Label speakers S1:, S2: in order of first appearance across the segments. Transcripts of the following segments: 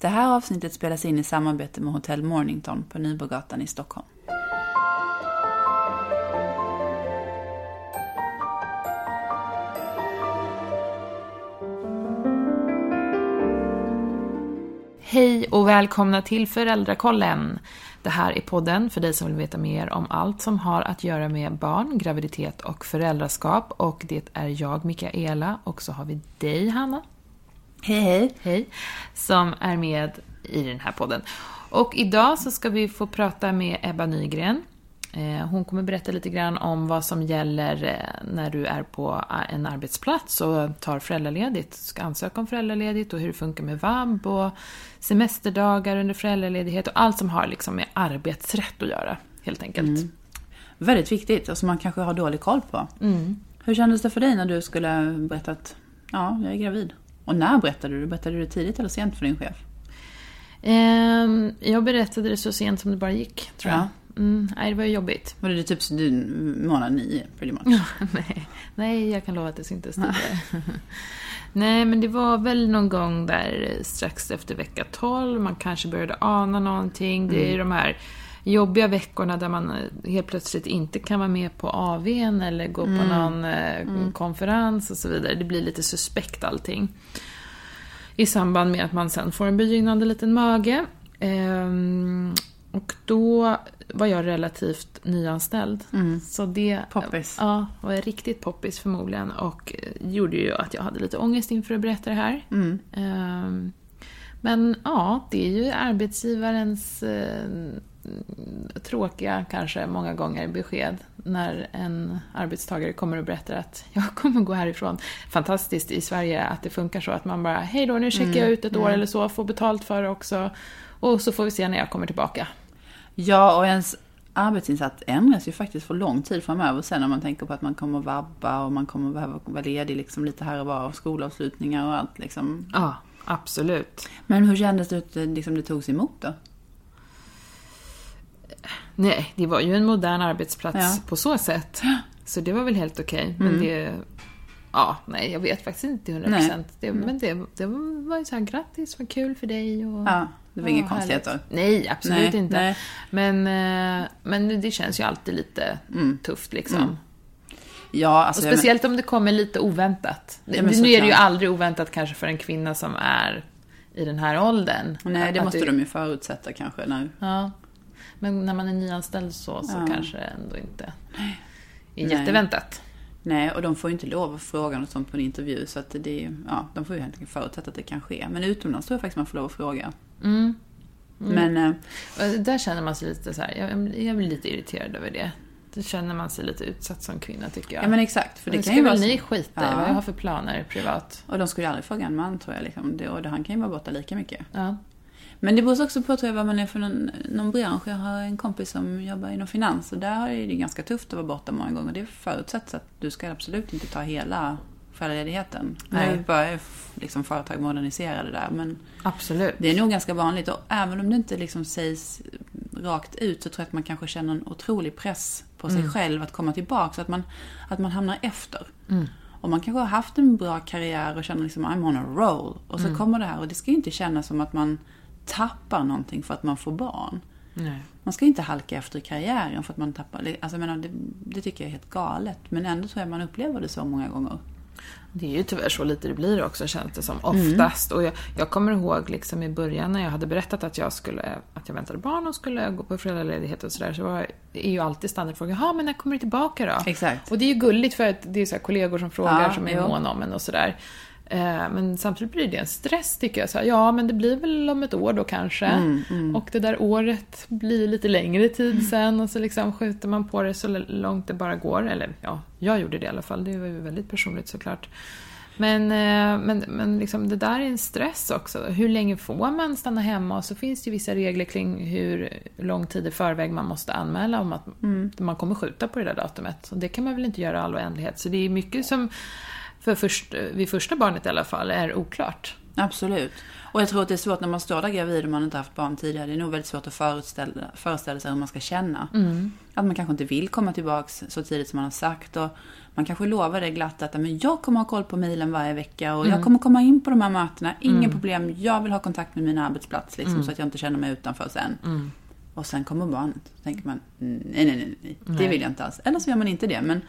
S1: Det här avsnittet spelas in i samarbete med Hotell Mornington på Nybrogatan i Stockholm.
S2: Hej och välkomna till Föräldrakollen. Det här är podden för dig som vill veta mer om allt som har att göra med barn, graviditet och föräldraskap. Och det är jag, Mikaela, och så har vi dig, Hanna.
S1: Hej hej!
S2: Hej! Som är med i den här podden. Och idag så ska vi få prata med Ebba Nygren. Eh, Hon kommer berätta lite grann om vad som gäller eh, när du är på en arbetsplats och tar föräldraledigt, ska ansöka om föräldraledigt och hur det funkar med vab och semesterdagar under föräldraledighet och allt som har liksom med arbetsrätt att göra, helt enkelt.
S1: Väldigt viktigt och som man kanske har dålig koll på. Hur kändes det för dig när du skulle berätta att ja, jag är gravid? Och när berättade du? Berättade du det tidigt eller sent för din chef?
S2: Ehm, Jag berättade det så sent som det bara gick, tror jag.
S1: Ja.
S2: Mm, nej, det var ju jobbigt.
S1: Var det typ du, månad nio, pretty much?
S2: nej, nej, jag kan lova att det syntes tidigare. nej, men det var väl någon gång där strax efter vecka 12, man kanske började ana någonting. Det är ju de här jobbiga veckorna där man eh, helt plötsligt inte kan vara med på AWn eller gå på någon eh, konferens och så vidare. Det blir lite suspekt allting. I samband med att man sen får en begynnande liten mage. Ehm, och då var jag relativt nyanställd. Så det
S1: Poppis.
S2: Ja, var riktigt poppis förmodligen. Och eh, gjorde ju att jag hade lite ångest inför att berätta det här. Ehm, men ja, det är ju arbetsgivarens tråkiga, kanske många gånger, besked när en arbetstagare kommer och berättar att jag kommer gå härifrån. Fantastiskt i Sverige att det funkar så att man bara, hej då, nu checkar jag ut ett år eller så, får betalt för det också. Och så får vi se när jag kommer tillbaka.
S1: Ja, och ens arbetsinsats ändras ju faktiskt för lång tid framöver sen när man tänker på att man kommer vabba och man kommer behöva vara ledig liksom lite här och var och skolavslutningar och allt liksom.
S2: Ja, absolut.
S1: Men hur kändes det att liksom, det togs emot då?
S2: Nej, det var ju en modern arbetsplats
S1: Ja.
S2: på så sätt. Så det var väl helt okej. Men det... Ja, nej, jag vet faktiskt inte till 100%.
S1: Nej.
S2: Det, men det, det var ju så här, grattis, vad kul för dig. Och,
S1: Ja, det var inga konstigheter.
S2: Nej, absolut
S1: Nej,
S2: inte.
S1: nej.
S2: Men, eh, men det känns ju alltid lite tufft liksom.
S1: Ja, alltså,
S2: Och
S1: jag men-
S2: speciellt om det kommer lite oväntat.
S1: Ja,
S2: nu är det ju aldrig oväntat kanske för en kvinna som är i den här åldern.
S1: Nej, det måste
S2: du-
S1: de ju förutsätta kanske. Nu.
S2: Ja. Men när man är nyanställd så, så
S1: Ja.
S2: kanske det ändå inte är
S1: Nej.
S2: jätteväntat.
S1: Nej, och de får ju inte lov att fråga något sånt på en intervju. Så att det, är- ja, de får ju helt enkelt förutsätta att det kan ske. Men utomlands tror jag faktiskt man får lov att fråga.
S2: Mm.
S1: Men eh,
S2: Och där känner man sig lite så här, jag, jag blir lite irriterad över det. Då känner man sig lite utsatt som kvinna tycker jag.
S1: ja, men exakt. För det,
S2: det
S1: kan ju vara
S2: ni skita i,
S1: Ja.
S2: vad jag har för planer privat.
S1: Och de skulle ju aldrig fråga en man tror jag. Liksom. Det, och han kan ju vara borta lika mycket.
S2: Ja.
S1: Men det beror också på tror jag, vad man är för någon, någon bransch. Jag har en kompis som jobbar inom finans och där är det ganska tufft att vara borta många gånger. Det förutsätts att du ska absolut inte ta hela föräldraledigheten. Nu börjar liksom företag modernisera det där men
S2: Absolut.
S1: det är nog ganska vanligt och även om det inte liksom sägs rakt ut så tror jag att man kanske känner en otrolig press på sig själv att komma tillbaka så att man, att man hamnar efter. Och man kanske har haft en bra karriär och känner liksom I'm on a roll. Och så kommer det här och det ska ju inte kännas som att man tappar någonting för att man får barn.
S2: Nej.
S1: Man ska inte halka efter i karriären för att man tappar. Alltså menar, det, det tycker jag är helt galet. Men ändå tror jag man upplever det så många gånger.
S2: Det är ju tyvärr så lite det blir också känns det som
S1: Mm.
S2: oftast. Och jag, jag kommer ihåg liksom i början när jag hade berättat att jag skulle, att jag väntade barn och skulle gå på föräldraledighet och sådär. Så var, är ju alltid standardfrågan, ja men när kommer du tillbaka då?
S1: Exakt.
S2: Och det är ju gulligt för att det är så kollegor som frågar
S1: Ja,
S2: som är
S1: jo.
S2: måna om en och sådär. Eh, Men samtidigt blir det en stress tycker jag. Så här, ja, men det blir väl om ett år då kanske.
S1: Mm,
S2: Och det där året blir lite längre tid sen och så liksom skjuter man på det så långt det bara går. Eller ja, jag gjorde det i alla fall. Det var ju väldigt personligt såklart. Men, eh, men, men liksom, det där är en stress också. Hur länge får man stanna hemma? Och så finns det ju vissa regler kring hur lång tid i förväg man måste anmäla om att man kommer skjuta på det där datumet. Och det kan man väl inte göra i all oändlighet. Så det är mycket som, för först, vid första barnet i alla fall, är oklart.
S1: Absolut. Och jag tror att det är svårt när man står där gravid och man inte haft barn tidigare. Det är nog väldigt svårt att föreställa, föreställa sig hur man ska känna.
S2: Mm.
S1: Att man kanske inte vill komma tillbaks så tidigt som man har sagt. Och man kanske lovar det glatt att men jag kommer ha koll på mailen varje vecka och
S2: Mm.
S1: jag kommer komma in på de här mötena. Inga problem. Jag vill ha kontakt med min arbetsplats liksom, så att jag inte känner mig utanför sen.
S2: Mm.
S1: Och sen kommer barnet. Då tänker man, nej, nej, nej, nej. Det vill jag inte alls. Eller så gör man inte det. Men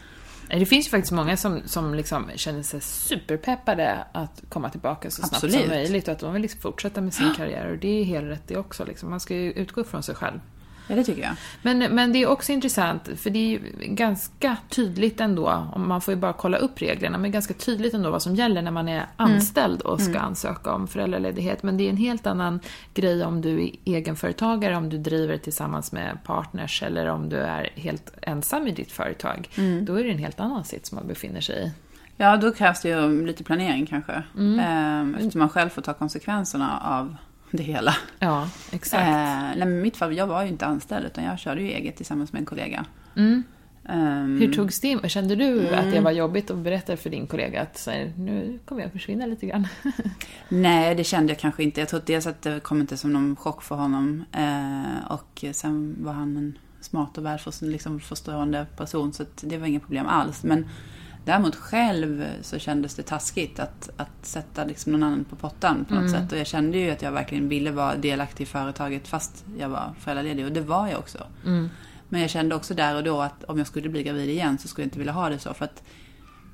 S2: Det finns ju faktiskt många som, som liksom känner sig superpeppade att komma tillbaka så snabbt
S1: Absolut.
S2: som möjligt och att de vill liksom fortsätta med sin karriär. Och det är helt rätt det också. Liksom. Man ska ju utgå från sig själv.
S1: Ja, det tycker jag.
S2: Men, men det är också intressant, för det är ju ganska tydligt ändå, om man får ju bara kolla upp reglerna, men ganska tydligt ändå vad som gäller när man är anställd och ska ansöka om föräldraledighet. Men det är en helt annan grej om du är egenföretagare, om du driver tillsammans med partners eller om du är helt ensam i ditt företag. Då är det en helt annan sits man befinner sig i.
S1: Ja, då krävs det ju lite planering kanske. Mm. Eftersom man själv får ta konsekvenserna av det hela.
S2: Ja, exakt.
S1: Eh, nej, mitt fall, jag var ju inte anställd utan jag körde ju eget tillsammans med en kollega.
S2: Mm.
S1: Ehm,
S2: Hur togs det Kände du att det var jobbigt att berätta för din kollega att så här, nu kommer jag att försvinna lite grann?
S1: Nej, det kände jag kanske inte. Jag tror dels att det kom inte som någon chock för honom. Eh, och sen var han en smart och välförstående liksom, person så det var inga problem alls. Men däremot själv så kändes det taskigt att, att sätta liksom någon annan på pottan på något sätt. Och jag kände ju att jag verkligen ville vara delaktig i företaget fast jag var föräldraledig. Och det var jag också. Men jag kände också där och då att om jag skulle bli gravid igen så skulle jag inte vilja ha det så. För att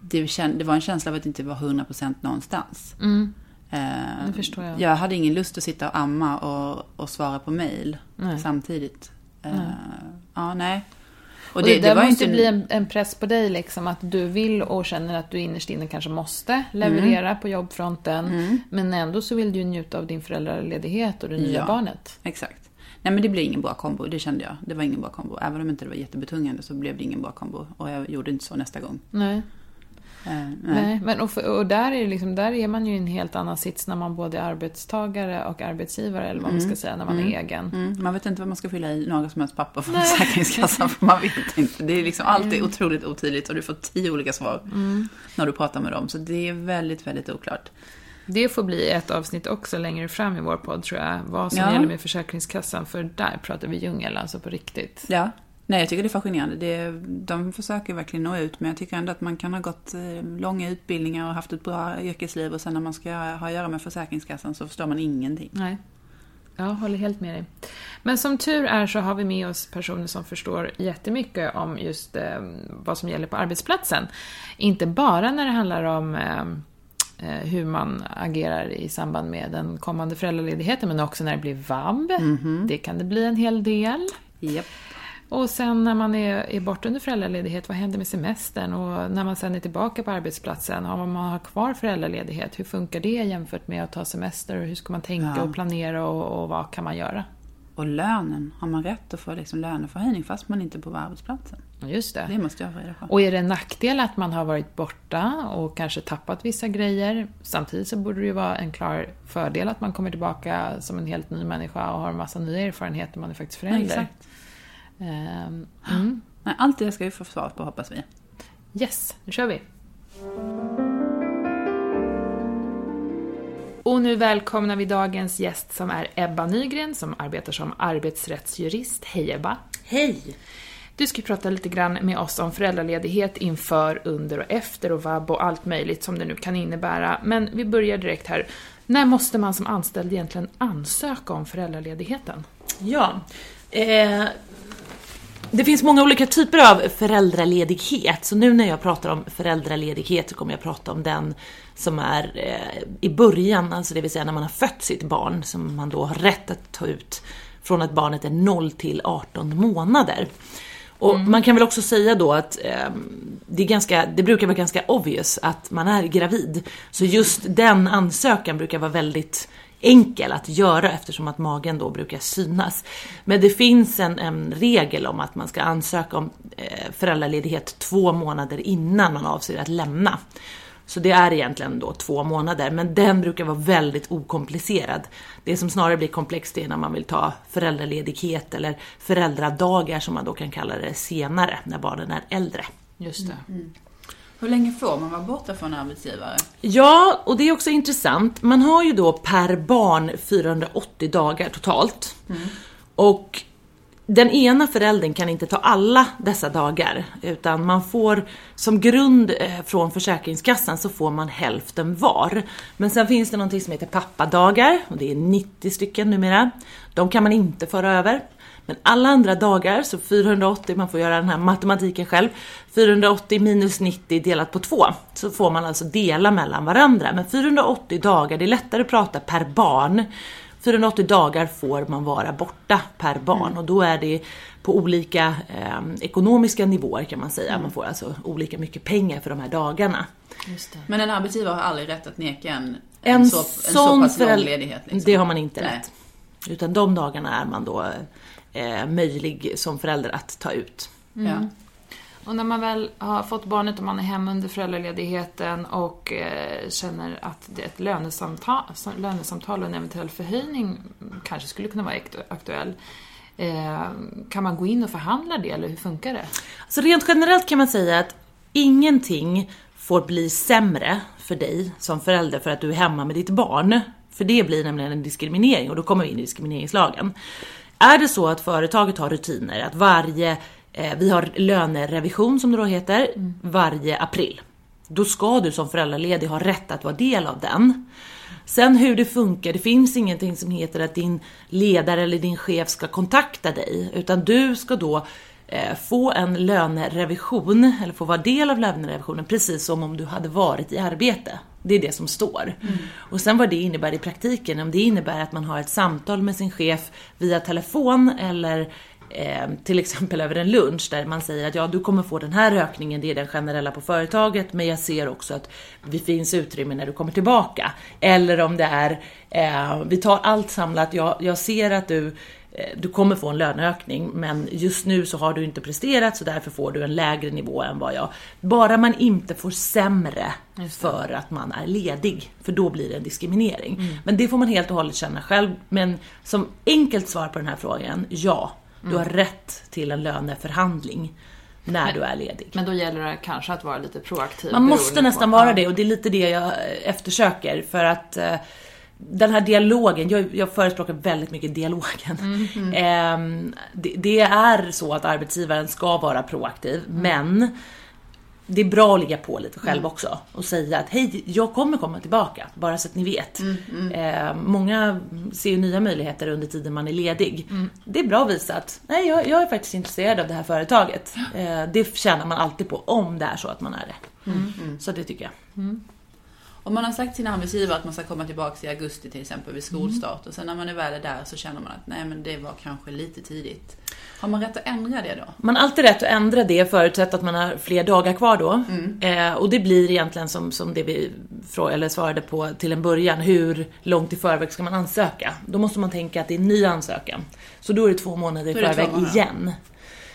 S1: det, känd, det var en känsla av att inte vara 100% någonstans.
S2: Mm.
S1: Eh,
S2: Det förstår jag.
S1: Jag hade ingen lust att sitta och amma och, och svara på mail samtidigt. Eh, Ja, nej.
S2: Och det, där
S1: var ju
S2: måste
S1: inte-
S2: bli en, en press på dig, liksom, att du vill och känner att du innerst inne kanske måste leverera
S1: Mm.
S2: på jobbfronten. Men ändå så vill du ju njuta av din föräldraledighet och det nya
S1: Ja.
S2: barnet.
S1: Exakt. Nej men det blev ingen bra kombo, det kände jag. Det var ingen bra kombo. Även om inte det var jättebetungande så blev det ingen bra kombo. Och jag gjorde inte så nästa gång.
S2: Nej.
S1: Nej.
S2: Nej. Men, och, och där, är det liksom, där är man ju i en helt annan sits när man både är arbetstagare och arbetsgivare, eller vad man ska säga, när man är egen.
S1: Mm, man vet inte vad man ska fylla i några som helst papper från Försäkringskassan. För man vet inte. Det är liksom alltid otroligt otydligt och du får tio olika svar när du pratar med dem. Så det är väldigt, väldigt oklart.
S2: Det får bli ett avsnitt också längre fram i vår podd tror jag. Vad som
S1: Ja.
S2: gäller med Försäkringskassan, för där pratar vi djungel, alltså på riktigt.
S1: Ja. Nej, jag tycker det är fascinerande. Det, de försöker verkligen nå ut, men jag tycker ändå att man kan ha gått eh, långa utbildningar och haft ett bra yrkesliv och sen när man ska ha att göra med Försäkringskassan så förstår man ingenting.
S2: Nej. Jag håller helt med dig. Men som tur är så har vi med oss personer som förstår jättemycket om just eh, vad som gäller på arbetsplatsen. Inte bara när det handlar om eh, hur man agerar i samband med den kommande föräldraledigheten, men också när det blir vab. Det kan det bli en hel del.
S1: Japp.
S2: Och sen när man är, är borta under föräldraledighet, vad händer med semestern? Och när man sen är tillbaka på arbetsplatsen, om man har kvar föräldraledighet, hur funkar det jämfört med att ta semester? Och hur ska man tänka
S1: Ja.
S2: och planera och, och vad kan man göra?
S1: Och lönen, har man rätt att få liksom löneförhöjning fast man inte är på arbetsplatsen?
S2: Just det.
S1: Det måste jag få reda på.
S2: Och är det en nackdel att man har varit borta och kanske tappat vissa grejer, samtidigt så borde det ju vara en klar fördel att man kommer tillbaka som en helt ny människa och har en massa nya erfarenheter, man är faktiskt
S1: Ja,
S2: förälder.
S1: exakt.
S2: Ehm, mm.
S1: Nej, allt det ska vi få svar på hoppas vi.
S2: Yes, nu kör vi! Och nu välkomnar vi dagens gäst som är Ebba Nygren som arbetar som arbetsrättsjurist. Hej Ebba!
S3: Hej!
S2: Du ska prata lite grann med oss om föräldraledighet inför, under och efter och vab och allt möjligt som det nu kan innebära. Men vi börjar direkt här. När måste man som anställd egentligen ansöka om föräldraledigheten?
S3: Ja, eh, det finns många olika typer av föräldraledighet, så nu när jag pratar om föräldraledighet så kommer jag prata om den som är eh, i början, alltså det vill säga när man har fött sitt barn, som man då har rätt att ta ut från att barnet är 0 till 18 månader. Och man kan väl också säga då att eh, det, är ganska, det brukar vara ganska obvious att man är gravid. Så just den ansökan brukar vara väldigt enkel att göra eftersom att magen då brukar synas. Men det finns en, en regel om att man ska ansöka om eh, föräldraledighet två månader innan man avser att lämna. Så det är egentligen då två månader, men den brukar vara väldigt okomplicerad. Det som snarare blir komplext är när man vill ta föräldraledighet eller föräldradagar som man då kan kalla det senare, när barnen är äldre.
S2: Just det.
S1: Hur länge får man vara borta från arbetsgivare?
S3: Ja, och det är också intressant. Man har ju då per barn 480 dagar totalt. Och den ena föräldern kan inte ta alla dessa dagar, utan man får som grund eh, från Försäkringskassan så får man hälften var. Men sen finns det någonting som heter pappadagar, och det är 90 stycken numera. De kan man inte föra över. Men alla andra dagar, så 480, man får göra den här matematiken själv, 480 minus 90 delat på 2, så får man alltså dela mellan varandra. Men 480 dagar, det är lättare att prata per barn. 480 dagar får man vara borta per barn och då är det på olika eh, ekonomiska nivåer kan man säga. Man får alltså olika mycket pengar för de här dagarna.
S1: Men en arbetsgivare har aldrig rätt att neka en,
S3: En,
S1: så, en så pass lång ledighet. Liksom.
S3: Det har man inte
S1: Nej.
S3: rätt. Utan de dagarna är man då eh, möjlig som förälder att ta ut.
S1: Ja.
S2: Och när man väl har fått barnet och man är hemma under föräldraledigheten och eh, känner att det är ett lönesamtal, lönesamtal och en eventuell förhöjning kanske skulle kunna vara aktu- aktuell. Eh, kan man gå in och förhandla det eller hur funkar det?
S3: Så rent generellt kan man säga att ingenting får bli sämre för dig som förälder för att du är hemma med ditt barn. För det blir nämligen en diskriminering och då kommer vi in i diskrimineringslagen. Är det så att företaget har rutiner att varje, eh, vi har lönerevision som det då heter, varje april. Då ska du som föräldraledig ha rätt att vara del av den. Sen hur det funkar, det finns ingenting som heter att din ledare eller din chef ska kontakta dig, utan du ska då få en lönerevision, eller få vara del av lönerevisionen precis som om du hade varit i arbete. Det är det som står. Och sen vad det innebär i praktiken, om det innebär att man har ett samtal med sin chef via telefon eller eh, till exempel över en lunch där man säger att ja, du kommer få den här ökningen, det är den generella på företaget, men jag ser också att det finns utrymme när du kommer tillbaka. Eller om det är, eh, vi tar allt samlat, jag, jag ser att du eh, du kommer få en löneökning men just nu så har du inte presterat så därför får du en lägre nivå än vad jag... Bara man inte får sämre för att man är ledig, för då blir det en diskriminering. Men det får man helt och hållet känna själv. Men som enkelt svar på den här frågan, ja. Du har rätt till en löneförhandling när du är ledig.
S2: Men då gäller det kanske att vara lite proaktiv.
S3: Man måste nästan
S2: på-
S3: vara det och det är lite det jag eftersöker för att eh, den här dialogen, jag, jag förespråkar väldigt mycket dialogen. Ehm, det, det är så att arbetsgivaren ska vara proaktiv men det är bra att ligga på lite själv också och säga att hej, jag kommer komma tillbaka, bara så att ni vet. Eh, många ser ju nya möjligheter under tiden man är ledig. Det är bra att visa att nej, jag, jag är faktiskt intresserad av det här företaget. Eh, det tjänar man alltid på om det är så att man är det. Så det tycker jag.
S1: Om man har sagt till sin arbetsgivare att man ska komma tillbaka i augusti till exempel vid skolstart och sen när man är väl är där så känner man att nej men det var kanske lite tidigt. Har man rätt att ändra det då?
S3: Man har alltid rätt att ändra det förutsatt att man har fler dagar kvar då. Eh, och det blir egentligen som, som det vi frå- eller svarade på till en början, hur långt i förväg ska man ansöka? Då måste man tänka att det är en ny ansökan. Så då är det två månader i förväg
S1: månader.
S3: igen.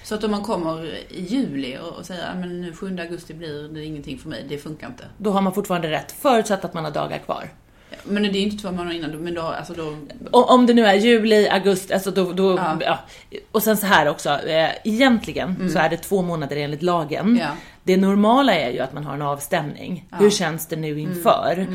S1: Så att om man kommer i juli och säger att nu 7 augusti blir det ingenting för mig, det funkar inte.
S3: Då har man fortfarande rätt, förutsatt att man har dagar kvar.
S1: Ja, Men det är ju inte två månader innan, men då, alltså då...
S3: Om, det nu är juli, augusti, alltså då... då
S1: Ja.
S3: ja. Och sen så här också, eh, egentligen så är det två månader enligt lagen.
S1: Ja.
S3: Det normala är ju att man har en avstämning. Hur känns det nu inför?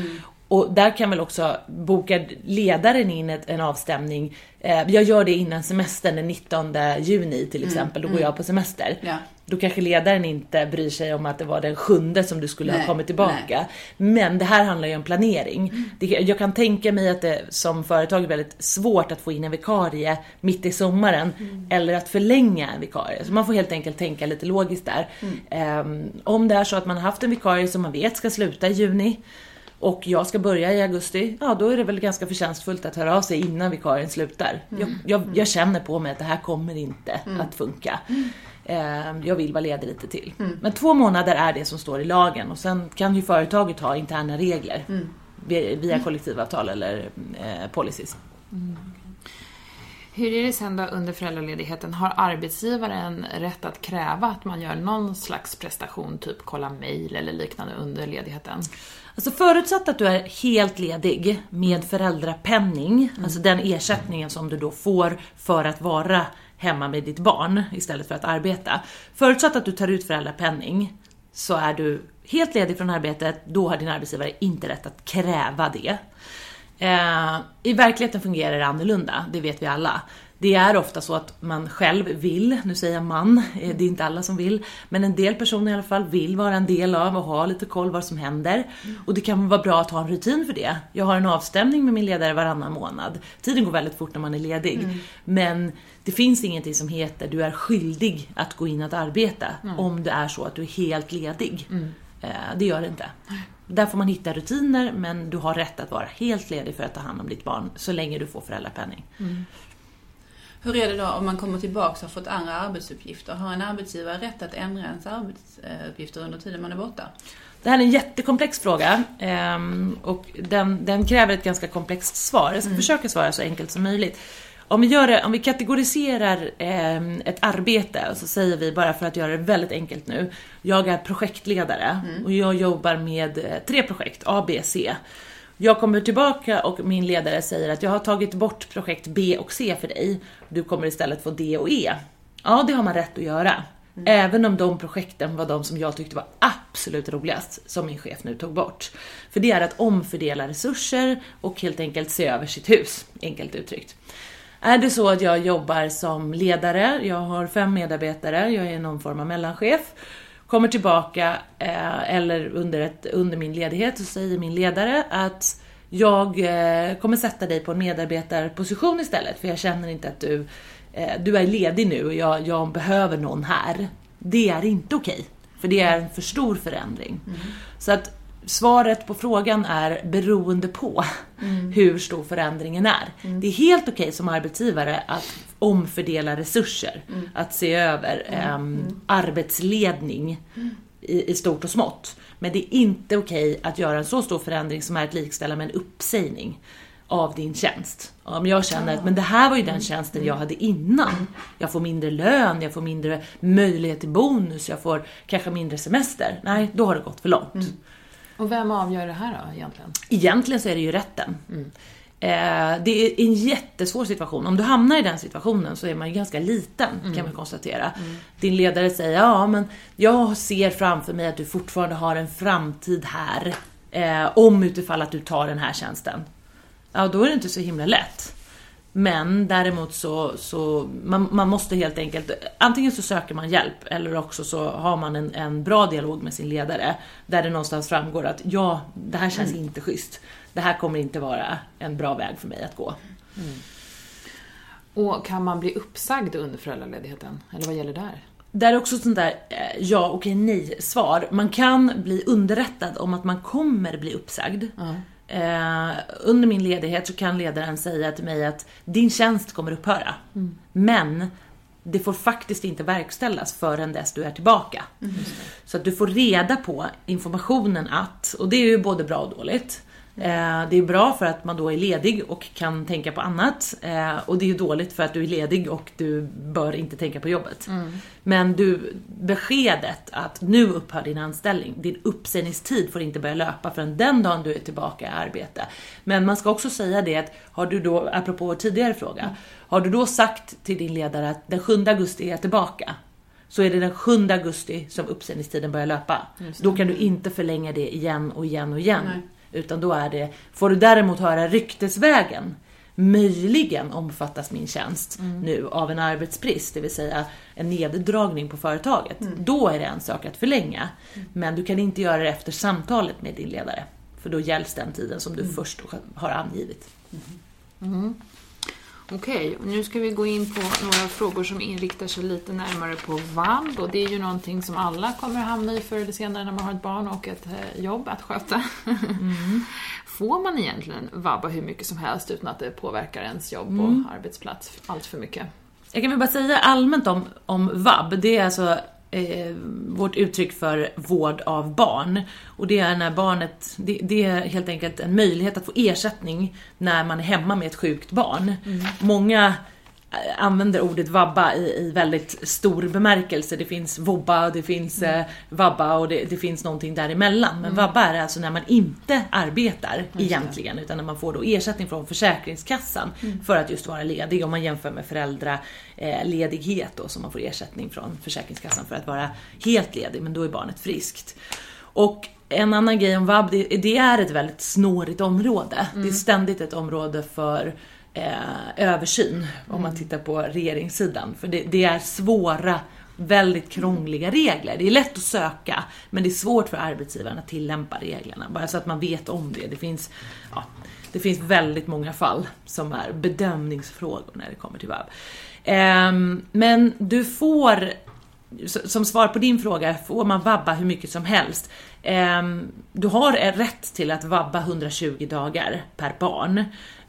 S3: Och där kan väl också boka ledaren in ett, en avstämning. Eh, jag gör det innan semestern den 19 juni till exempel, då går jag på semester.
S1: Ja.
S3: Då kanske ledaren inte bryr sig om att det var den sjunde som du skulle
S1: Nej,
S3: ha kommit tillbaka. Men det här handlar ju om planering. Det, jag kan tänka mig att det som företag är väldigt svårt att få in en vikarie mitt i sommaren eller att förlänga en vikarie. Så man får helt enkelt tänka lite logiskt där. Ehm, om det är så att man har haft en vikarie som man vet ska sluta i juni och jag ska börja i augusti, ja då är det väl ganska förtjänstfullt att höra av sig innan vikarien slutar. Jag, jag, jag känner på mig att det här kommer inte att funka. Ehm, Jag vill vara ledig lite till. Men två månader är det som står i lagen och sen kan ju företaget ha interna regler via- via kollektivavtal eller eh, policies.
S2: Hur är det sen då under föräldraledigheten? Har arbetsgivaren rätt att kräva att man gör någon slags prestation, typ kolla mail eller liknande under ledigheten?
S3: Alltså förutsatt att du är helt ledig med föräldrapenning, alltså den ersättningen som du då får för att vara hemma med ditt barn istället för att arbeta. Förutsatt att du tar ut föräldrapenning så är du helt ledig från arbetet, då har din arbetsgivare inte rätt att kräva det. Eh, I verkligheten fungerar det annorlunda, det vet vi alla. Det är ofta så att man själv vill, nu säger jag man, eh, det är inte alla som vill, men en del personer i alla fall vill vara en del av och ha lite koll vad som händer. Och det kan vara bra att ha en rutin för det. Jag har en avstämning med min ledare varannan månad. Tiden går väldigt fort när man är ledig. Mm. Men det finns ingenting som heter du är skyldig att gå in och arbeta mm. om det är så att du är helt ledig. Mm. Eh, det gör det inte. Där får man hitta rutiner men du har rätt att vara helt ledig för att ta hand om ditt barn så länge du får föräldrapenning. Mm.
S1: Hur är det då om man kommer tillbaka och har fått andra arbetsuppgifter? Har en arbetsgivare rätt att ändra ens arbetsuppgifter under tiden man är borta?
S3: Det här är en jättekomplex fråga ehm, och den, den kräver ett ganska komplext svar. Jag ska mm. försöka svara så enkelt som möjligt. Om vi, gör det, om vi kategoriserar eh, ett arbete, så säger vi bara för att göra det väldigt enkelt nu. Jag är projektledare mm. och jag jobbar med eh, tre projekt, A, B, C. Jag kommer tillbaka och min ledare säger att jag har tagit bort projekt B och C för dig. Du kommer istället få D och E. Ja, det har man rätt att göra. Mm. Även om de projekten var de som jag tyckte var absolut roligast, som min chef nu tog bort. För det är att omfördela resurser och helt enkelt se över sitt hus, enkelt uttryckt. Är det så att jag jobbar som ledare, jag har fem medarbetare, jag är någon form av mellanchef, kommer tillbaka eh, eller under, ett, under min ledighet så säger min ledare att jag eh, kommer sätta dig på en medarbetarposition istället för jag känner inte att du, eh, du är ledig nu och jag, jag behöver någon här. Det är inte okej. Okay, för det är en för stor förändring. Mm. Så att Svaret på frågan är beroende på mm. hur stor förändringen är. Mm. Det är helt okej okay som arbetsgivare att omfördela resurser, mm. att se över um, arbetsledning i, i, stort och smått. Men det är inte okej okay att göra en så stor förändring som är att likställa med en uppsägning av din tjänst. Om jag känner att men det här var ju den tjänsten jag hade innan. Jag får mindre lön, jag får mindre möjlighet till bonus, jag får kanske mindre semester. Nej, då har det gått för långt.
S2: Och vem avgör det här då egentligen?
S3: Egentligen så är det ju rätten. Mm. Eh, det är en jättesvår situation. Om du hamnar i den situationen så är man ju ganska liten mm. kan man konstatera. Mm. Din ledare säger ja men jag ser framför mig att du fortfarande har en framtid här. Eh, om utifall att du tar den här tjänsten. Ja då är det inte så himla lätt. Men däremot så, så man, man måste helt enkelt, antingen så söker man hjälp eller också så har man en, en bra dialog med sin ledare där det någonstans framgår att ja, det här känns mm. inte schysst. Det här kommer inte vara en bra väg för mig att gå. Mm.
S2: Och kan man bli uppsagd under föräldraledigheten? Eller vad gäller där?
S3: Det är också sånt där eh, ja, okej, nej svar. Man kan bli underrättad om att man kommer bli uppsagd. Mm. Eh, under min ledighet så kan ledaren säga till mig att din tjänst kommer upphöra. Mm. Men det får faktiskt inte verkställas förrän dess du är tillbaka. Mm. Så att du får reda på informationen att, och det är ju både bra och dåligt. Eh, det är bra för att man då är ledig och kan tänka på annat. Eh, och det är ju dåligt för att du är ledig och du bör inte tänka på jobbet. Mm. Men du, beskedet att nu upphör din anställning, din uppsägningstid får inte börja löpa förrän den dagen du är tillbaka i arbete. Men man ska också säga det att, har du då, apropå vår tidigare fråga, mm. har du då sagt till din ledare att den 7 augusti är jag tillbaka, så är det den 7 augusti som uppsägningstiden börjar löpa. Då kan du inte förlänga det igen och igen och igen. Nej. Utan då är det, får du däremot höra ryktesvägen, möjligen omfattas min tjänst mm. nu av en arbetsbrist, det vill säga en neddragning på företaget. Mm. Då är det en sak att förlänga. Mm. Men du kan inte göra det efter samtalet med din ledare. För då gälls den tiden som du mm. först har angivit.
S2: Okej, okay, nu ska vi gå in på några frågor som inriktar sig lite närmare på vab och det är ju någonting som alla kommer hamna i förr eller senare när man har ett barn och ett eh, jobb att sköta. Mm. Får man egentligen vabba hur mycket som helst utan att det påverkar ens jobb mm. och arbetsplats allt för mycket?
S3: Jag kan väl bara säga allmänt om, om vab, det är alltså eh, vårt uttryck för vård av barn. Och det är när barnet, det, det, är helt enkelt en möjlighet att få ersättning när man är hemma med ett sjukt barn. Mm. Många använder ordet vabba i, i, väldigt stor bemärkelse. Det finns vobba, det finns mm. eh, vabba och det, det, finns någonting däremellan. Men mm. vabba är alltså när man inte arbetar just egentligen det. utan när man får då ersättning från Försäkringskassan mm. för att just vara ledig om man jämför med föräldraledighet då som man får ersättning från Försäkringskassan för att vara helt ledig men då är barnet friskt. Och en annan grej om vab, det, det är ett väldigt snårigt område. Det
S2: Mm.
S3: är ständigt ett område för eh, översyn om man
S2: Mm.
S3: tittar på regeringssidan. För det, det är svåra, väldigt krångliga regler. Det är lätt att söka, men det är svårt för arbetsgivaren att tillämpa reglerna. Bara så att man vet om det. Det finns, ja, det finns väldigt många fall som är bedömningsfrågor när det kommer till vab. Ehm, men du får som svar på din fråga, får man vabba hur mycket som helst? Ehm, du har rätt till att vabba 120 dagar per barn.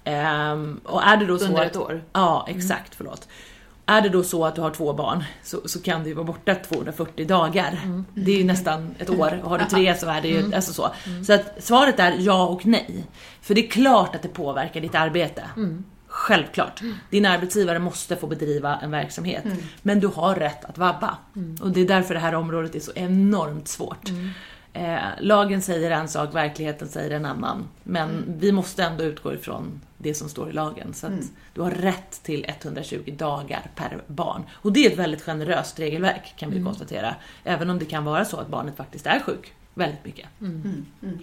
S3: Ehm, och är det då så
S2: Under
S3: att,
S2: ett år?
S3: Ja, exakt, förlåt. Är det då så att du har två barn så, så kan du ju vara borta 240 dagar. Det är ju nästan ett år och har du tre så är det ju alltså så. Så att svaret är ja och nej. För det är klart att det påverkar ditt arbete. Självklart. Din arbetsgivare måste få bedriva en verksamhet. Men du har rätt att vabba. Och det är därför det här området är så enormt svårt. Eh, lagen säger en sak, verkligheten säger en annan. Men vi måste ändå utgå ifrån det som står i lagen. Så att du har rätt till 120 dagar per barn. Och det är ett väldigt generöst regelverk kan vi konstatera. Även om det kan vara så att barnet faktiskt är sjuk väldigt mycket.
S1: Hur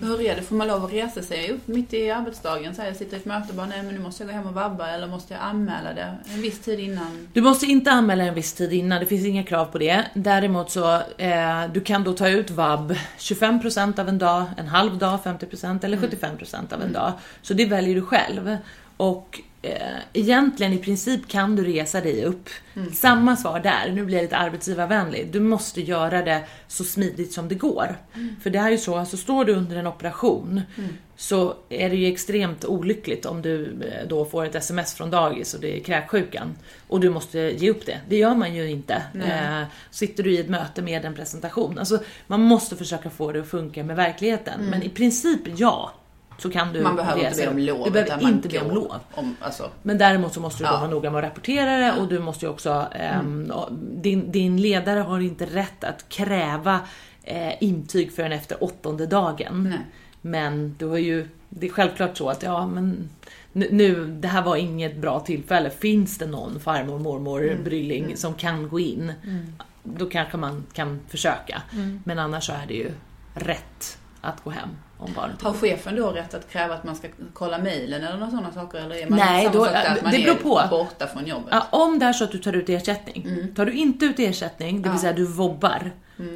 S1: det? Får man lov att resa sig upp mitt i arbetsdagen? Så här, jag sitter i ett möte och bara, nej men nu måste jag gå hem och vabba eller måste jag anmäla det en viss tid innan?
S3: Du måste inte anmäla en viss tid innan, det finns inga krav på det. Däremot så, eh, du kan då ta ut vab 25% av en dag, en halv dag 50% eller 75% av en dag. Så det väljer du själv. Och egentligen i princip kan du resa dig upp. Samma svar där, nu blir jag lite arbetsgivarvänlig. Du måste göra det så smidigt som det går. För det är ju så, alltså står du under en operation så är det ju extremt olyckligt om du eh, då får ett sms från dagis och det är kräksjukan och du måste ge upp det. Det gör man ju inte. Eh, sitter du i ett möte med en presentation. Alltså, man måste försöka få det att funka med verkligheten. Men i princip ja, så kan du
S1: Mm. Man behöver inte be om lov.
S3: Du behöver inte be om lov.
S1: Om, alltså,
S3: Men däremot så måste du då
S1: Ja.
S3: vara noga med att rapportera det och du måste ju också, ehm, och din, din ledare har inte rätt att kräva eh, intyg förrän efter åttonde dagen.
S1: nej.
S3: Men du har ju, det är självklart så att ja men nu, det här var inget bra tillfälle. Finns det någon farmor, mormor,
S1: Mm.
S3: brylling som kan gå in, då kanske man kan försöka.
S1: Mm.
S3: Men annars så är det ju rätt att gå hem om barnet
S1: Har chefen då rätt att kräva att man ska kolla mejlen eller några sådana saker? Eller är man
S3: Nej,
S1: samma
S3: då-
S1: sak där, att man
S3: det beror
S1: är
S3: på.
S1: borta från jobbet?
S3: Ja, om det är så att du tar ut ersättning. Tar du inte ut ersättning, det vill
S1: Mm. Ja.
S3: säga du vobbar,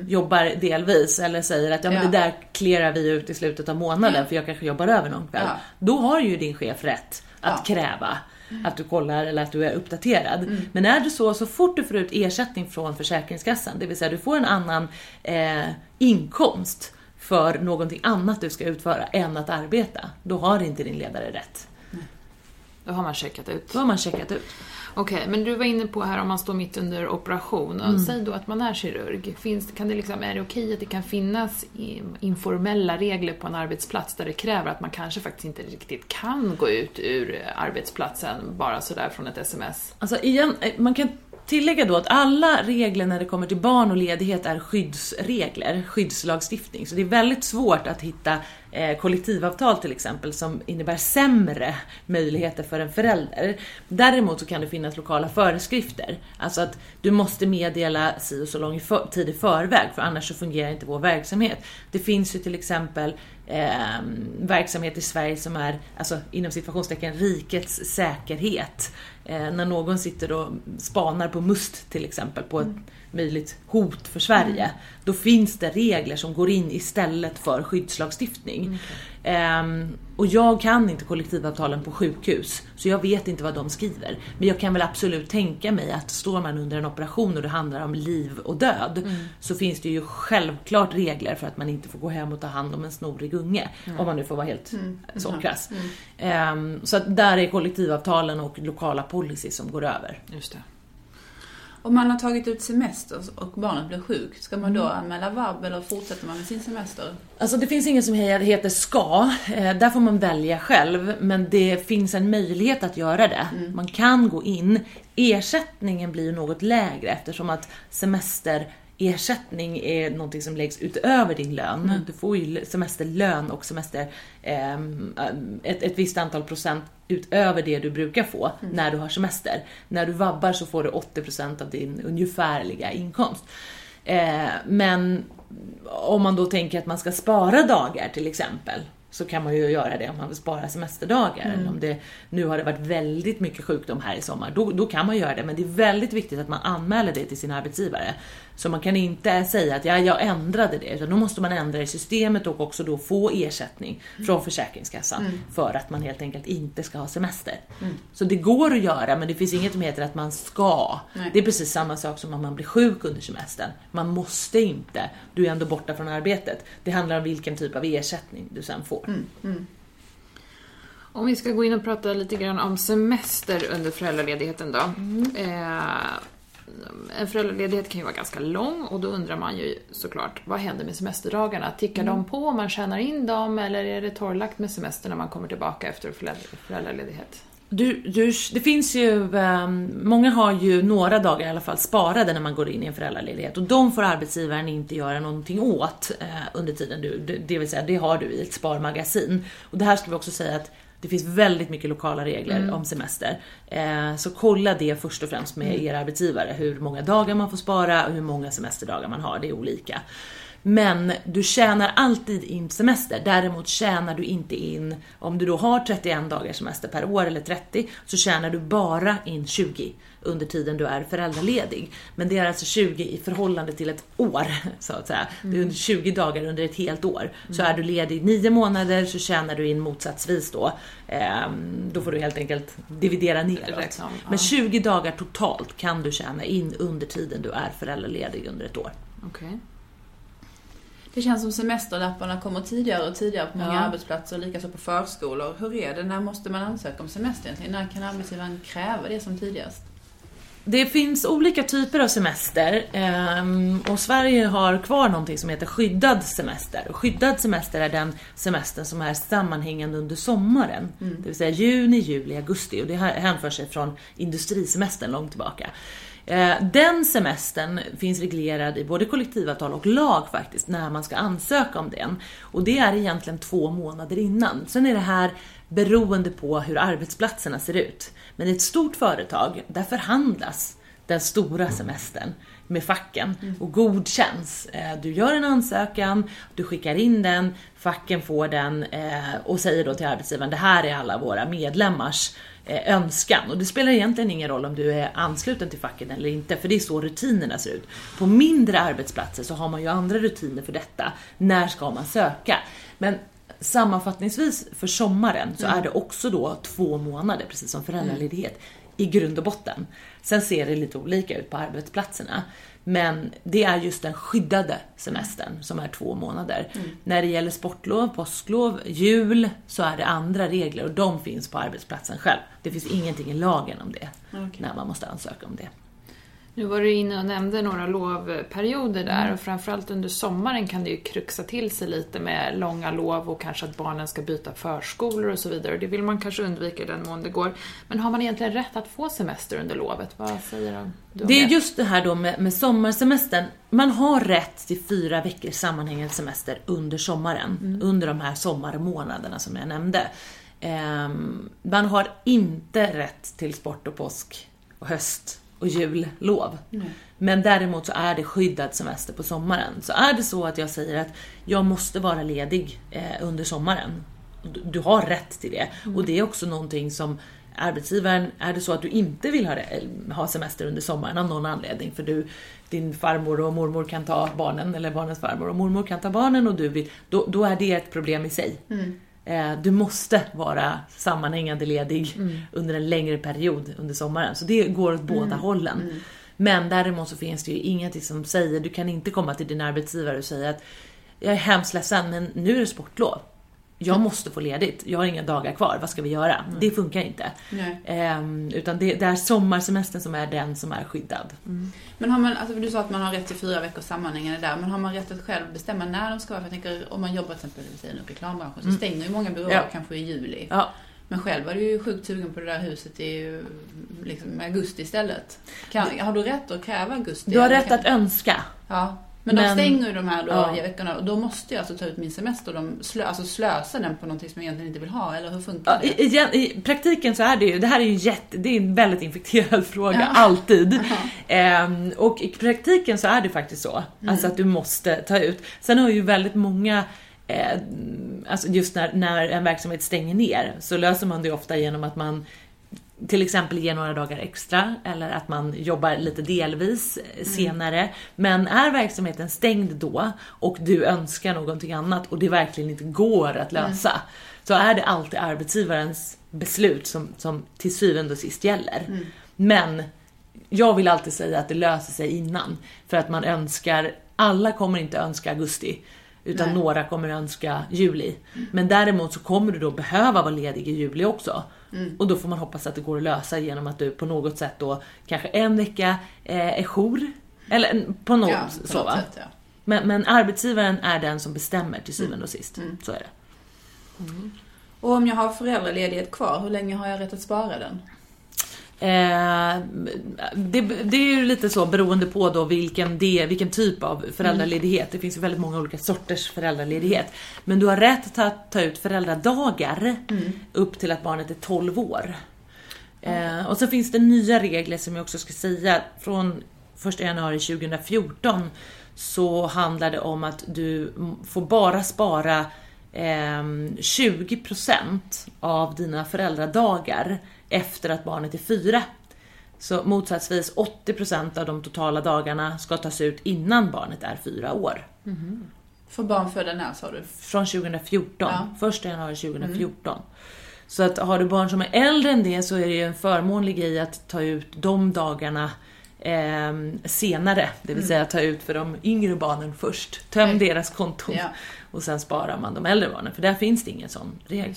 S3: jobbar delvis eller säger att ja, men
S1: Ja.
S3: det där clearar vi ut i slutet av månaden för jag kanske jobbar över någon kväll. Då har ju din chef rätt att kräva att du kollar eller att du är uppdaterad.
S1: Mm.
S3: Men är det så, så fort du får ut ersättning från Försäkringskassan, det vill säga du får en annan eh, inkomst för någonting annat du ska utföra än att arbeta, då har inte din ledare rätt.
S2: Då har man checkat ut.
S3: Då har man checkat ut.
S2: Okej, men du var inne på här om man står mitt under operation. Och
S3: Mm.
S2: Säg då att man är kirurg. Finns, kan det liksom, är det okej att det kan finnas informella regler på en arbetsplats där det kräver att man kanske faktiskt inte riktigt kan gå ut ur arbetsplatsen bara sådär från ett sms?
S3: Alltså igen, eh, man kan tillägga då att alla regler när det kommer till barn och ledighet är skyddsregler, skyddslagstiftning. Så det är väldigt svårt att hitta Eh, kollektivavtal till exempel som innebär sämre möjligheter för en förälder. Däremot så kan det finnas lokala föreskrifter. Alltså att du måste meddela si och så lång för, tid i förväg för annars så fungerar inte vår verksamhet. Det finns ju till exempel eh, verksamhet i Sverige som är, alltså inom situationstecken, rikets säkerhet. Eh, när någon sitter och spanar på MUST till exempel, på ett mm möjligt hot för Sverige, då finns det regler som går in istället för skyddslagstiftning. Ehm, och jag kan inte kollektivavtalen på sjukhus, så jag vet inte vad de skriver. Men jag kan väl absolut tänka mig att står man under en operation och det handlar om liv och död, så finns det ju självklart regler för att man inte får gå hem och ta hand om en snorig unge. Om man nu får vara helt så krass. Ehm, så att där är kollektivavtalen och lokala policy som går över.
S2: Just det.
S1: Om man har tagit ut semester och barnet blir sjukt, ska man då
S3: Mm.
S1: anmäla vab eller fortsätter man med sin semester?
S3: Alltså det finns inget som he- heter ska, eh, där får man välja själv, men det finns en möjlighet att göra det. Man kan gå in. Ersättningen blir något lägre eftersom att semesterersättning är någonting som läggs utöver din lön. Du får ju semesterlön och semester, ehm, ett, ett visst antal procent utöver det du brukar få när du har semester. När du vabbar så får du 80% av din ungefärliga inkomst. Eh, men om man då tänker att man ska spara dagar till exempel, så kan man ju göra det om man vill spara semesterdagar. Eller om det, nu har det varit väldigt mycket sjukdom här i sommar, då, då kan man göra det. Men det är väldigt viktigt att man anmäler det till sin arbetsgivare. Så man kan inte säga att ja, jag ändrade det, utan då måste man ändra i systemet och också då få ersättning från Försäkringskassan för att man helt enkelt inte ska ha semester. Så det går att göra, men det finns inget som heter att man ska.
S1: Nej.
S3: Det är precis samma sak som om man blir sjuk under semestern. Man måste inte. Du är ändå borta från arbetet. Det handlar om vilken typ av ersättning du sen får.
S2: Om vi ska gå in och prata lite grann om semester under föräldraledigheten då. Eh, en föräldraledighet kan ju vara ganska lång och då undrar man ju såklart, vad händer med semesterdagarna? Tickar de på, man tjänar in dem eller är det torrlagt med semester när man kommer tillbaka efter föräldra- föräldraledighet?
S3: Du, du, det finns ju, ehm, många har ju några dagar i alla fall sparade när man går in i en föräldraledighet och de får arbetsgivaren inte göra någonting åt eh, under tiden du, det, det vill säga det har du i ett sparmagasin. Och det här ska vi också säga att det finns väldigt mycket lokala regler om semester. Eh, så kolla det först och främst med er arbetsgivare, hur många dagar man får spara och hur många semesterdagar man har, det är olika. Men du tjänar alltid in semester. Däremot tjänar du inte in, om du då har 31 dagars semester per år eller 30, så tjänar du bara in 20 under tiden du är föräldraledig. Men det är alltså 20 i förhållande till ett år, så att säga. Det är under 20 dagar under ett helt år. Så är du ledig 9 månader så tjänar du in motsatsvis då. Ehm, då får du helt enkelt dividera
S2: om, ja.
S3: Men 20 dagar totalt kan du tjäna in under tiden du är föräldraledig under ett år.
S2: Okej.
S1: Det känns som semesterlapparna kommer tidigare och tidigare på många
S2: Ja.
S1: arbetsplatser, likaså på förskolor. Hur är det? När måste man ansöka om semester egentligen? När kan arbetsgivaren kräva det som tidigast?
S3: Det finns olika typer av semester ehm, och Sverige har kvar någonting som heter skyddad semester. Och skyddad semester är den semester som är sammanhängande under sommaren. Det vill säga juni, juli, augusti och det hänför sig från industrisemestern långt tillbaka. Eh, Den semestern finns reglerad i både kollektivavtal och lag faktiskt, när man ska ansöka om den. Och det är egentligen två månader innan. Sen är det här beroende på hur arbetsplatserna ser ut. Men i ett stort företag, där förhandlas den stora semestern med facken och godkänns. Eh, Du gör en ansökan, du skickar in den, facken får den eh, och säger då till arbetsgivaren det här är alla våra medlemmars eh, önskan. Och det spelar egentligen ingen roll om du är ansluten till facken eller inte, för det är så rutinerna ser ut. På mindre arbetsplatser så har man ju andra rutiner för detta. När ska man söka? Men sammanfattningsvis för sommaren så är det också då två månader, precis som föräldraledighet, i grund och botten. Sen ser det lite olika ut på arbetsplatserna. Men det är just den skyddade semestern som är två månader. När det gäller sportlov, påsklov, jul så är det andra regler och de finns på arbetsplatsen själv. Det finns ingenting i lagen om det, när man måste ansöka om det.
S2: Nu var du inne och nämnde några lovperioder där och framförallt under sommaren kan det ju kruxa till sig lite med långa lov och kanske att barnen ska byta förskolor och så vidare. Det vill man kanske undvika i den mån det går. Men har man egentligen rätt att få semester under lovet? Vad säger du
S3: Det är just det här då med, med sommarsemestern. Man har rätt till fyra veckors sammanhängande semester under sommaren. Under de här sommarmånaderna som jag nämnde. Ehm, man har inte rätt till sport och påsk och höst och jullov. Men däremot så är det skyddad semester på sommaren. Så är det så att jag säger att jag måste vara ledig eh, under sommaren. Du, du har rätt till det. Och det är också någonting som arbetsgivaren, är det så att du inte vill ha, det, ha semester under sommaren av någon anledning, för du, din farmor och mormor kan ta barnen, eller barnens farmor och mormor kan ta barnen och du vill, då, då är det ett problem i sig. Eh, Du måste vara sammanhängande ledig under en längre period under sommaren. Så det går åt båda hållen. Men däremot så finns det ju ingenting som säger, du kan inte komma till din arbetsgivare och säga att jag är hemskt ledsen men nu är det sportlov. Jag måste få ledigt, jag har inga dagar kvar, vad ska vi göra? Det funkar inte. Ehm, utan det, det är sommarsemestern som är den som är skyddad.
S1: Men har man, alltså du sa att man har rätt till fyra veckors sammanhängande där, men har man rätt att själv bestämma när de ska vara? För jag tänker, om man jobbar till exempel i reklambranschen så stänger ju många byråer
S3: Ja.
S1: kanske i juli.
S3: Ja,
S1: Men själv var du ju sjukt sugen på det där huset i liksom, augusti istället. Kan, har du rätt att kräva augusti?
S3: du har rätt
S1: kan-
S3: att önska.
S1: Ja. Men, de
S3: Men-
S1: stänger ju de här då
S3: Ja.
S1: i veckorna och då måste jag alltså ta ut min semester och de slö, alltså slösa den på någonting som jag egentligen inte vill ha, eller hur funkar
S3: Ja,
S1: det?
S3: i, igen, I praktiken så är det ju, det här är ju jätte, det är en väldigt infekterad fråga,
S1: Ja.
S3: alltid. Ehm, och i praktiken så är det faktiskt så, alltså att du måste ta ut. Sen har ju väldigt många Eh, alltså just när, när en verksamhet stänger ner så löser man det ofta genom att man till exempel ger några dagar extra eller att man jobbar lite delvis eh, senare. Men är verksamheten stängd då och du önskar någonting annat och det verkligen inte går att lösa så är det alltid arbetsgivarens beslut som, som till syvende och sist gäller. Men jag vill alltid säga att det löser sig innan för att man önskar, alla kommer inte önska augusti utan
S1: Nej.
S3: några kommer önska juli. Men däremot så kommer du då behöva vara ledig i juli också. Och då får man hoppas att det går att lösa genom att du på något sätt då kanske en vecka eh, är jour. Eller på något,
S1: Ja, på
S3: så
S1: något
S3: va.
S1: sätt, ja.
S3: Men, men arbetsgivaren är den som bestämmer till syvende och sist. Så är det.
S1: Och om jag har föräldraledighet kvar, hur länge har jag rätt att spara den?
S3: Eh, det, det är ju lite så beroende på då vilken, det, vilken typ av föräldraledighet. Det finns ju väldigt många olika sorters föräldraledighet. Men du har rätt att ta, ut föräldradagar upp till att barnet är 12 år. Eh, och så finns det nya regler som jag också ska säga. Från 1 januari 2014 så handlar det om att du får bara spara ehm, 20% av dina föräldradagar efter att barnet är fyra. Så motsatsvis 80% av de totala dagarna ska tas ut innan barnet är fyra år.
S1: För barn födda när sa du?
S3: Från 2014,
S1: Ja.
S3: 1 januari 2014. Så att har du barn som är äldre än det så är det ju en förmånlig grej att ta ut de dagarna ehm, senare. Det vill säga ta ut för de yngre barnen först. Töm
S1: Nej.
S3: deras konton
S1: Ja.
S3: och sen sparar man de äldre barnen. För där finns det ingen sån regel.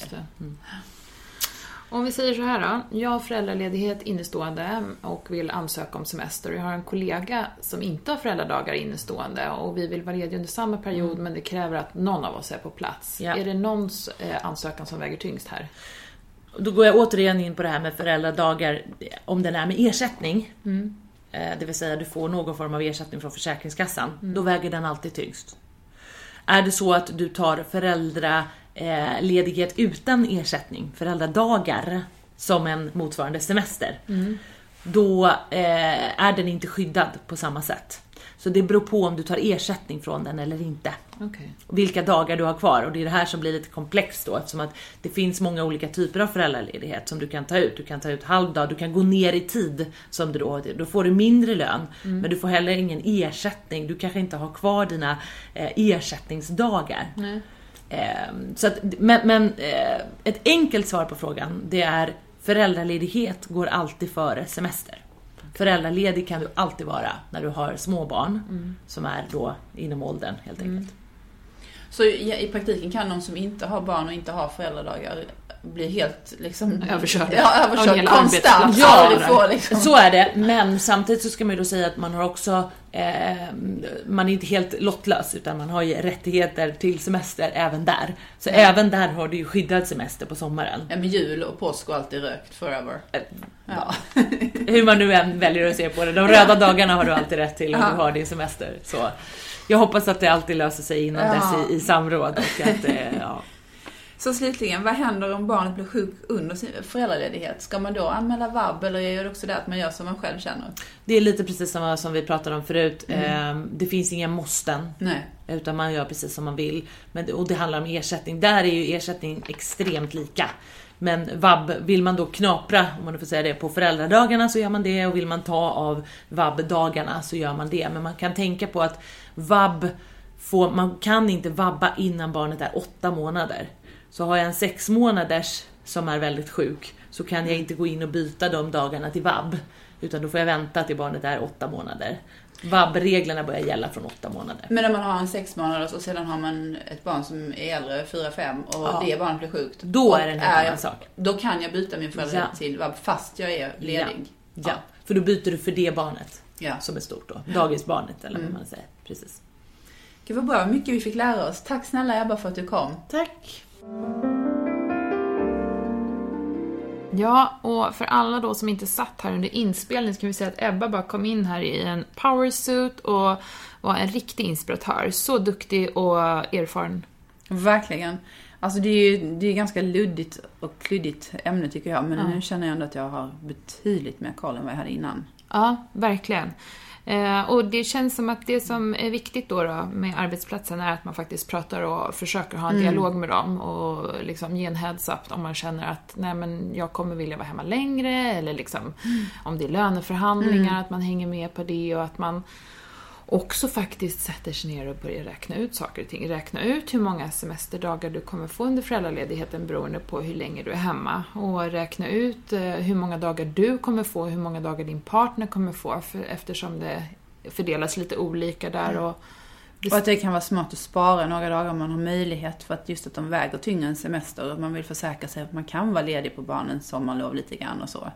S2: Om vi säger så här då. Jag har föräldraledighet innestående och vill ansöka om semester. Jag har en kollega som inte har föräldradagar innestående och vi vill vara lediga under samma period men det kräver att någon av oss är på plats.
S3: Ja.
S2: Är det någons eh, ansökan som väger tyngst här?
S3: Då går jag återigen in på det här med föräldradagar, om den är med ersättning. eh, Det vill säga du får någon form av ersättning från Försäkringskassan. Då väger den alltid tyngst. Är det så att du tar föräldraledighet utan ersättning, föräldradagar, som en motsvarande semester. Då eh, är den inte skyddad på samma sätt. Så det beror på om du tar ersättning från den eller inte och vilka dagar du har kvar. Och det är det här som blir lite komplext då eftersom att det finns många olika typer av föräldraledighet som du kan ta ut. Du kan ta ut halvdag, du kan gå ner i tid som du då, då får du mindre lön. Men du får heller ingen ersättning. Du kanske inte har kvar dina eh, ersättningsdagar.
S2: Nej.
S3: Eh, så att, men men eh, ett enkelt svar på frågan det är föräldraledighet går alltid före semester. Föräldraledig kan du alltid vara när du har små barn som är då inom åldern helt enkelt.
S1: Så i, i praktiken kan någon som inte har barn och inte har föräldradagar bli helt liksom...
S2: Överkörd.
S1: Ja, överkörd konstant. Ja, får liksom...
S3: Så är det, men samtidigt så ska man ju då säga att man har också eh, man är inte helt lottlös utan man har ju rättigheter till semester även där. Så även där har du ju skyddad semester på sommaren.
S1: Ja, men jul och påsk och alltid rökt forever.
S3: Eh,
S1: Ja.
S3: Hur man nu än väljer att se på det. De röda dagarna har du alltid rätt till om
S1: Ja.
S3: du har din semester. Så jag hoppas att det alltid löser sig innan
S1: Ja.
S3: dess i, i samråd. Och att, eh, ja.
S1: Så slutligen, vad händer om barnet blir sjuk under sin föräldraledighet? Ska man då anmäla vab eller är det också det att man gör som man själv känner?
S3: Det är lite precis samma som vi pratade om förut. Eh, det finns inga måsten.
S1: Nej.
S3: Utan man gör precis som man vill. Men, och det handlar om ersättning. Där är ju ersättning extremt lika. Men vab, vill man då knapra, om man får säga det, på föräldradagarna så gör man det och vill man ta av vab-dagarna så gör man det. Men man kan tänka på att vab, får, man kan inte vabba innan barnet är åtta månader. Så har jag en sex månaders som är väldigt sjuk så kan jag inte gå in och byta de dagarna till vab. Utan då får jag vänta till barnet är åtta månader. Vab-reglerna börjar gälla från åtta månader.
S1: Men om man har en sex månaders och sedan har man ett barn som är äldre, fyra fem och
S3: Ja.
S1: det barnet blir sjukt.
S3: Då är det en helt annan sak.
S1: Då kan jag byta min förälder
S3: Ja.
S1: till vab fast jag är ledig.
S3: Ja, för då byter du för det barnet
S1: Ja.
S3: som är stort då. Dagisbarnet eller vad man säger. Precis.
S1: Gud vad bra, mycket vi fick lära oss. Tack snälla Ebba för att du kom.
S3: Tack!
S2: Ja, och för alla då som inte satt här under inspelningen så kan vi säga att Ebba bara kom in här i en powersuit och var en riktig inspiratör. Så duktig och erfaren.
S1: Verkligen. Alltså det är ju det är ganska luddigt och klyddigt ämne tycker jag. Men nu känner jag ändå att jag har betydligt mer koll än vad jag hade innan.
S2: Ja, verkligen. Eh, och det känns som att det som är viktigt då, då med arbetsplatsen är att man faktiskt pratar och försöker ha en dialog med dem och liksom ge en heads-up om man känner att nej men jag kommer vilja vara hemma längre eller liksom om det är löneförhandlingar, att man hänger med på det och att man också faktiskt sätter sig ner och börjar räkna ut saker och ting. Räkna ut hur många semesterdagar du kommer få under föräldraledigheten beroende på hur länge du är hemma. Och räkna ut eh, hur många dagar du kommer få, hur många dagar din partner kommer få för, eftersom det fördelas lite olika där. Och,
S1: Och att det kan vara smart att spara några dagar om man har möjlighet för att just att de väger tyngre än semester och man vill försäkra sig att man kan vara ledig på barnens sommarlov lite grann och så.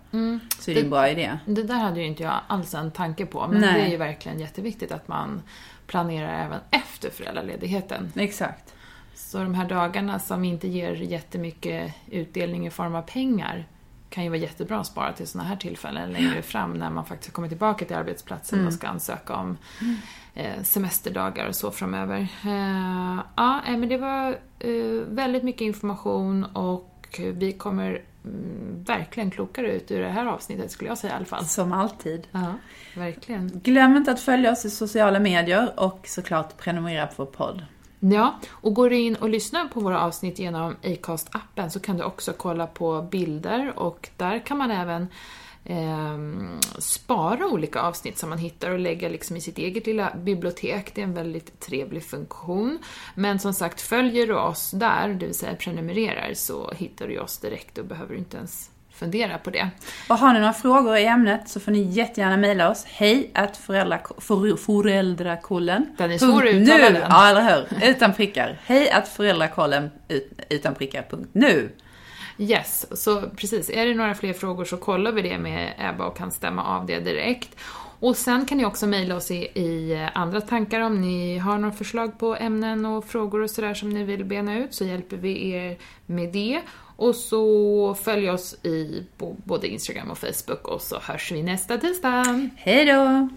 S1: Så är det en bra idé.
S2: Det där hade ju inte jag alls en tanke på, men
S1: Nej.
S2: det är ju verkligen jätteviktigt att man planerar även efter föräldraledigheten.
S1: Exakt.
S2: Så de här dagarna som inte ger jättemycket utdelning i form av pengar kan ju vara jättebra att spara till sådana här tillfällen längre fram när man faktiskt kommer tillbaka till arbetsplatsen och ska ansöka om eh, semesterdagar och så framöver. Eh, ja, eh, men det var eh, väldigt mycket information och vi kommer mm, verkligen klokare ut ur det här avsnittet skulle jag säga i alla fall.
S1: Som alltid.
S2: Ja, verkligen.
S1: Glöm inte att följa oss i sociala medier och såklart prenumerera på vår podd.
S2: Ja, och går du in och lyssnar på våra avsnitt genom Acast-appen så kan du också kolla på bilder och där kan man även eh, spara olika avsnitt som man hittar och lägga liksom i sitt eget lilla bibliotek. Det är en väldigt trevlig funktion. Men som sagt, följer du oss där, det vill säga prenumererar, så hittar du oss direkt och behöver inte ens fundera på det.
S1: Och har ni några frågor i ämnet så får ni jättegärna mejla oss. Hej att föräldrakollen.
S2: Den är svår att uttala
S1: nu.
S2: den.
S1: Ja, eller hur? Utan prickar. Hej att föräldrakollen ut, utan prickar. Punkt nu.
S2: Yes, så precis. Är det några fler frågor så kollar vi det med Ebba och kan stämma av det direkt. Och sen kan ni också mejla oss i, i andra tankar om ni har några förslag på ämnen och frågor och sådär som ni vill bena ut så hjälper vi er med det. Och så följ oss i både Instagram och Facebook och så hörs vi nästa tisdag.
S1: Hej då!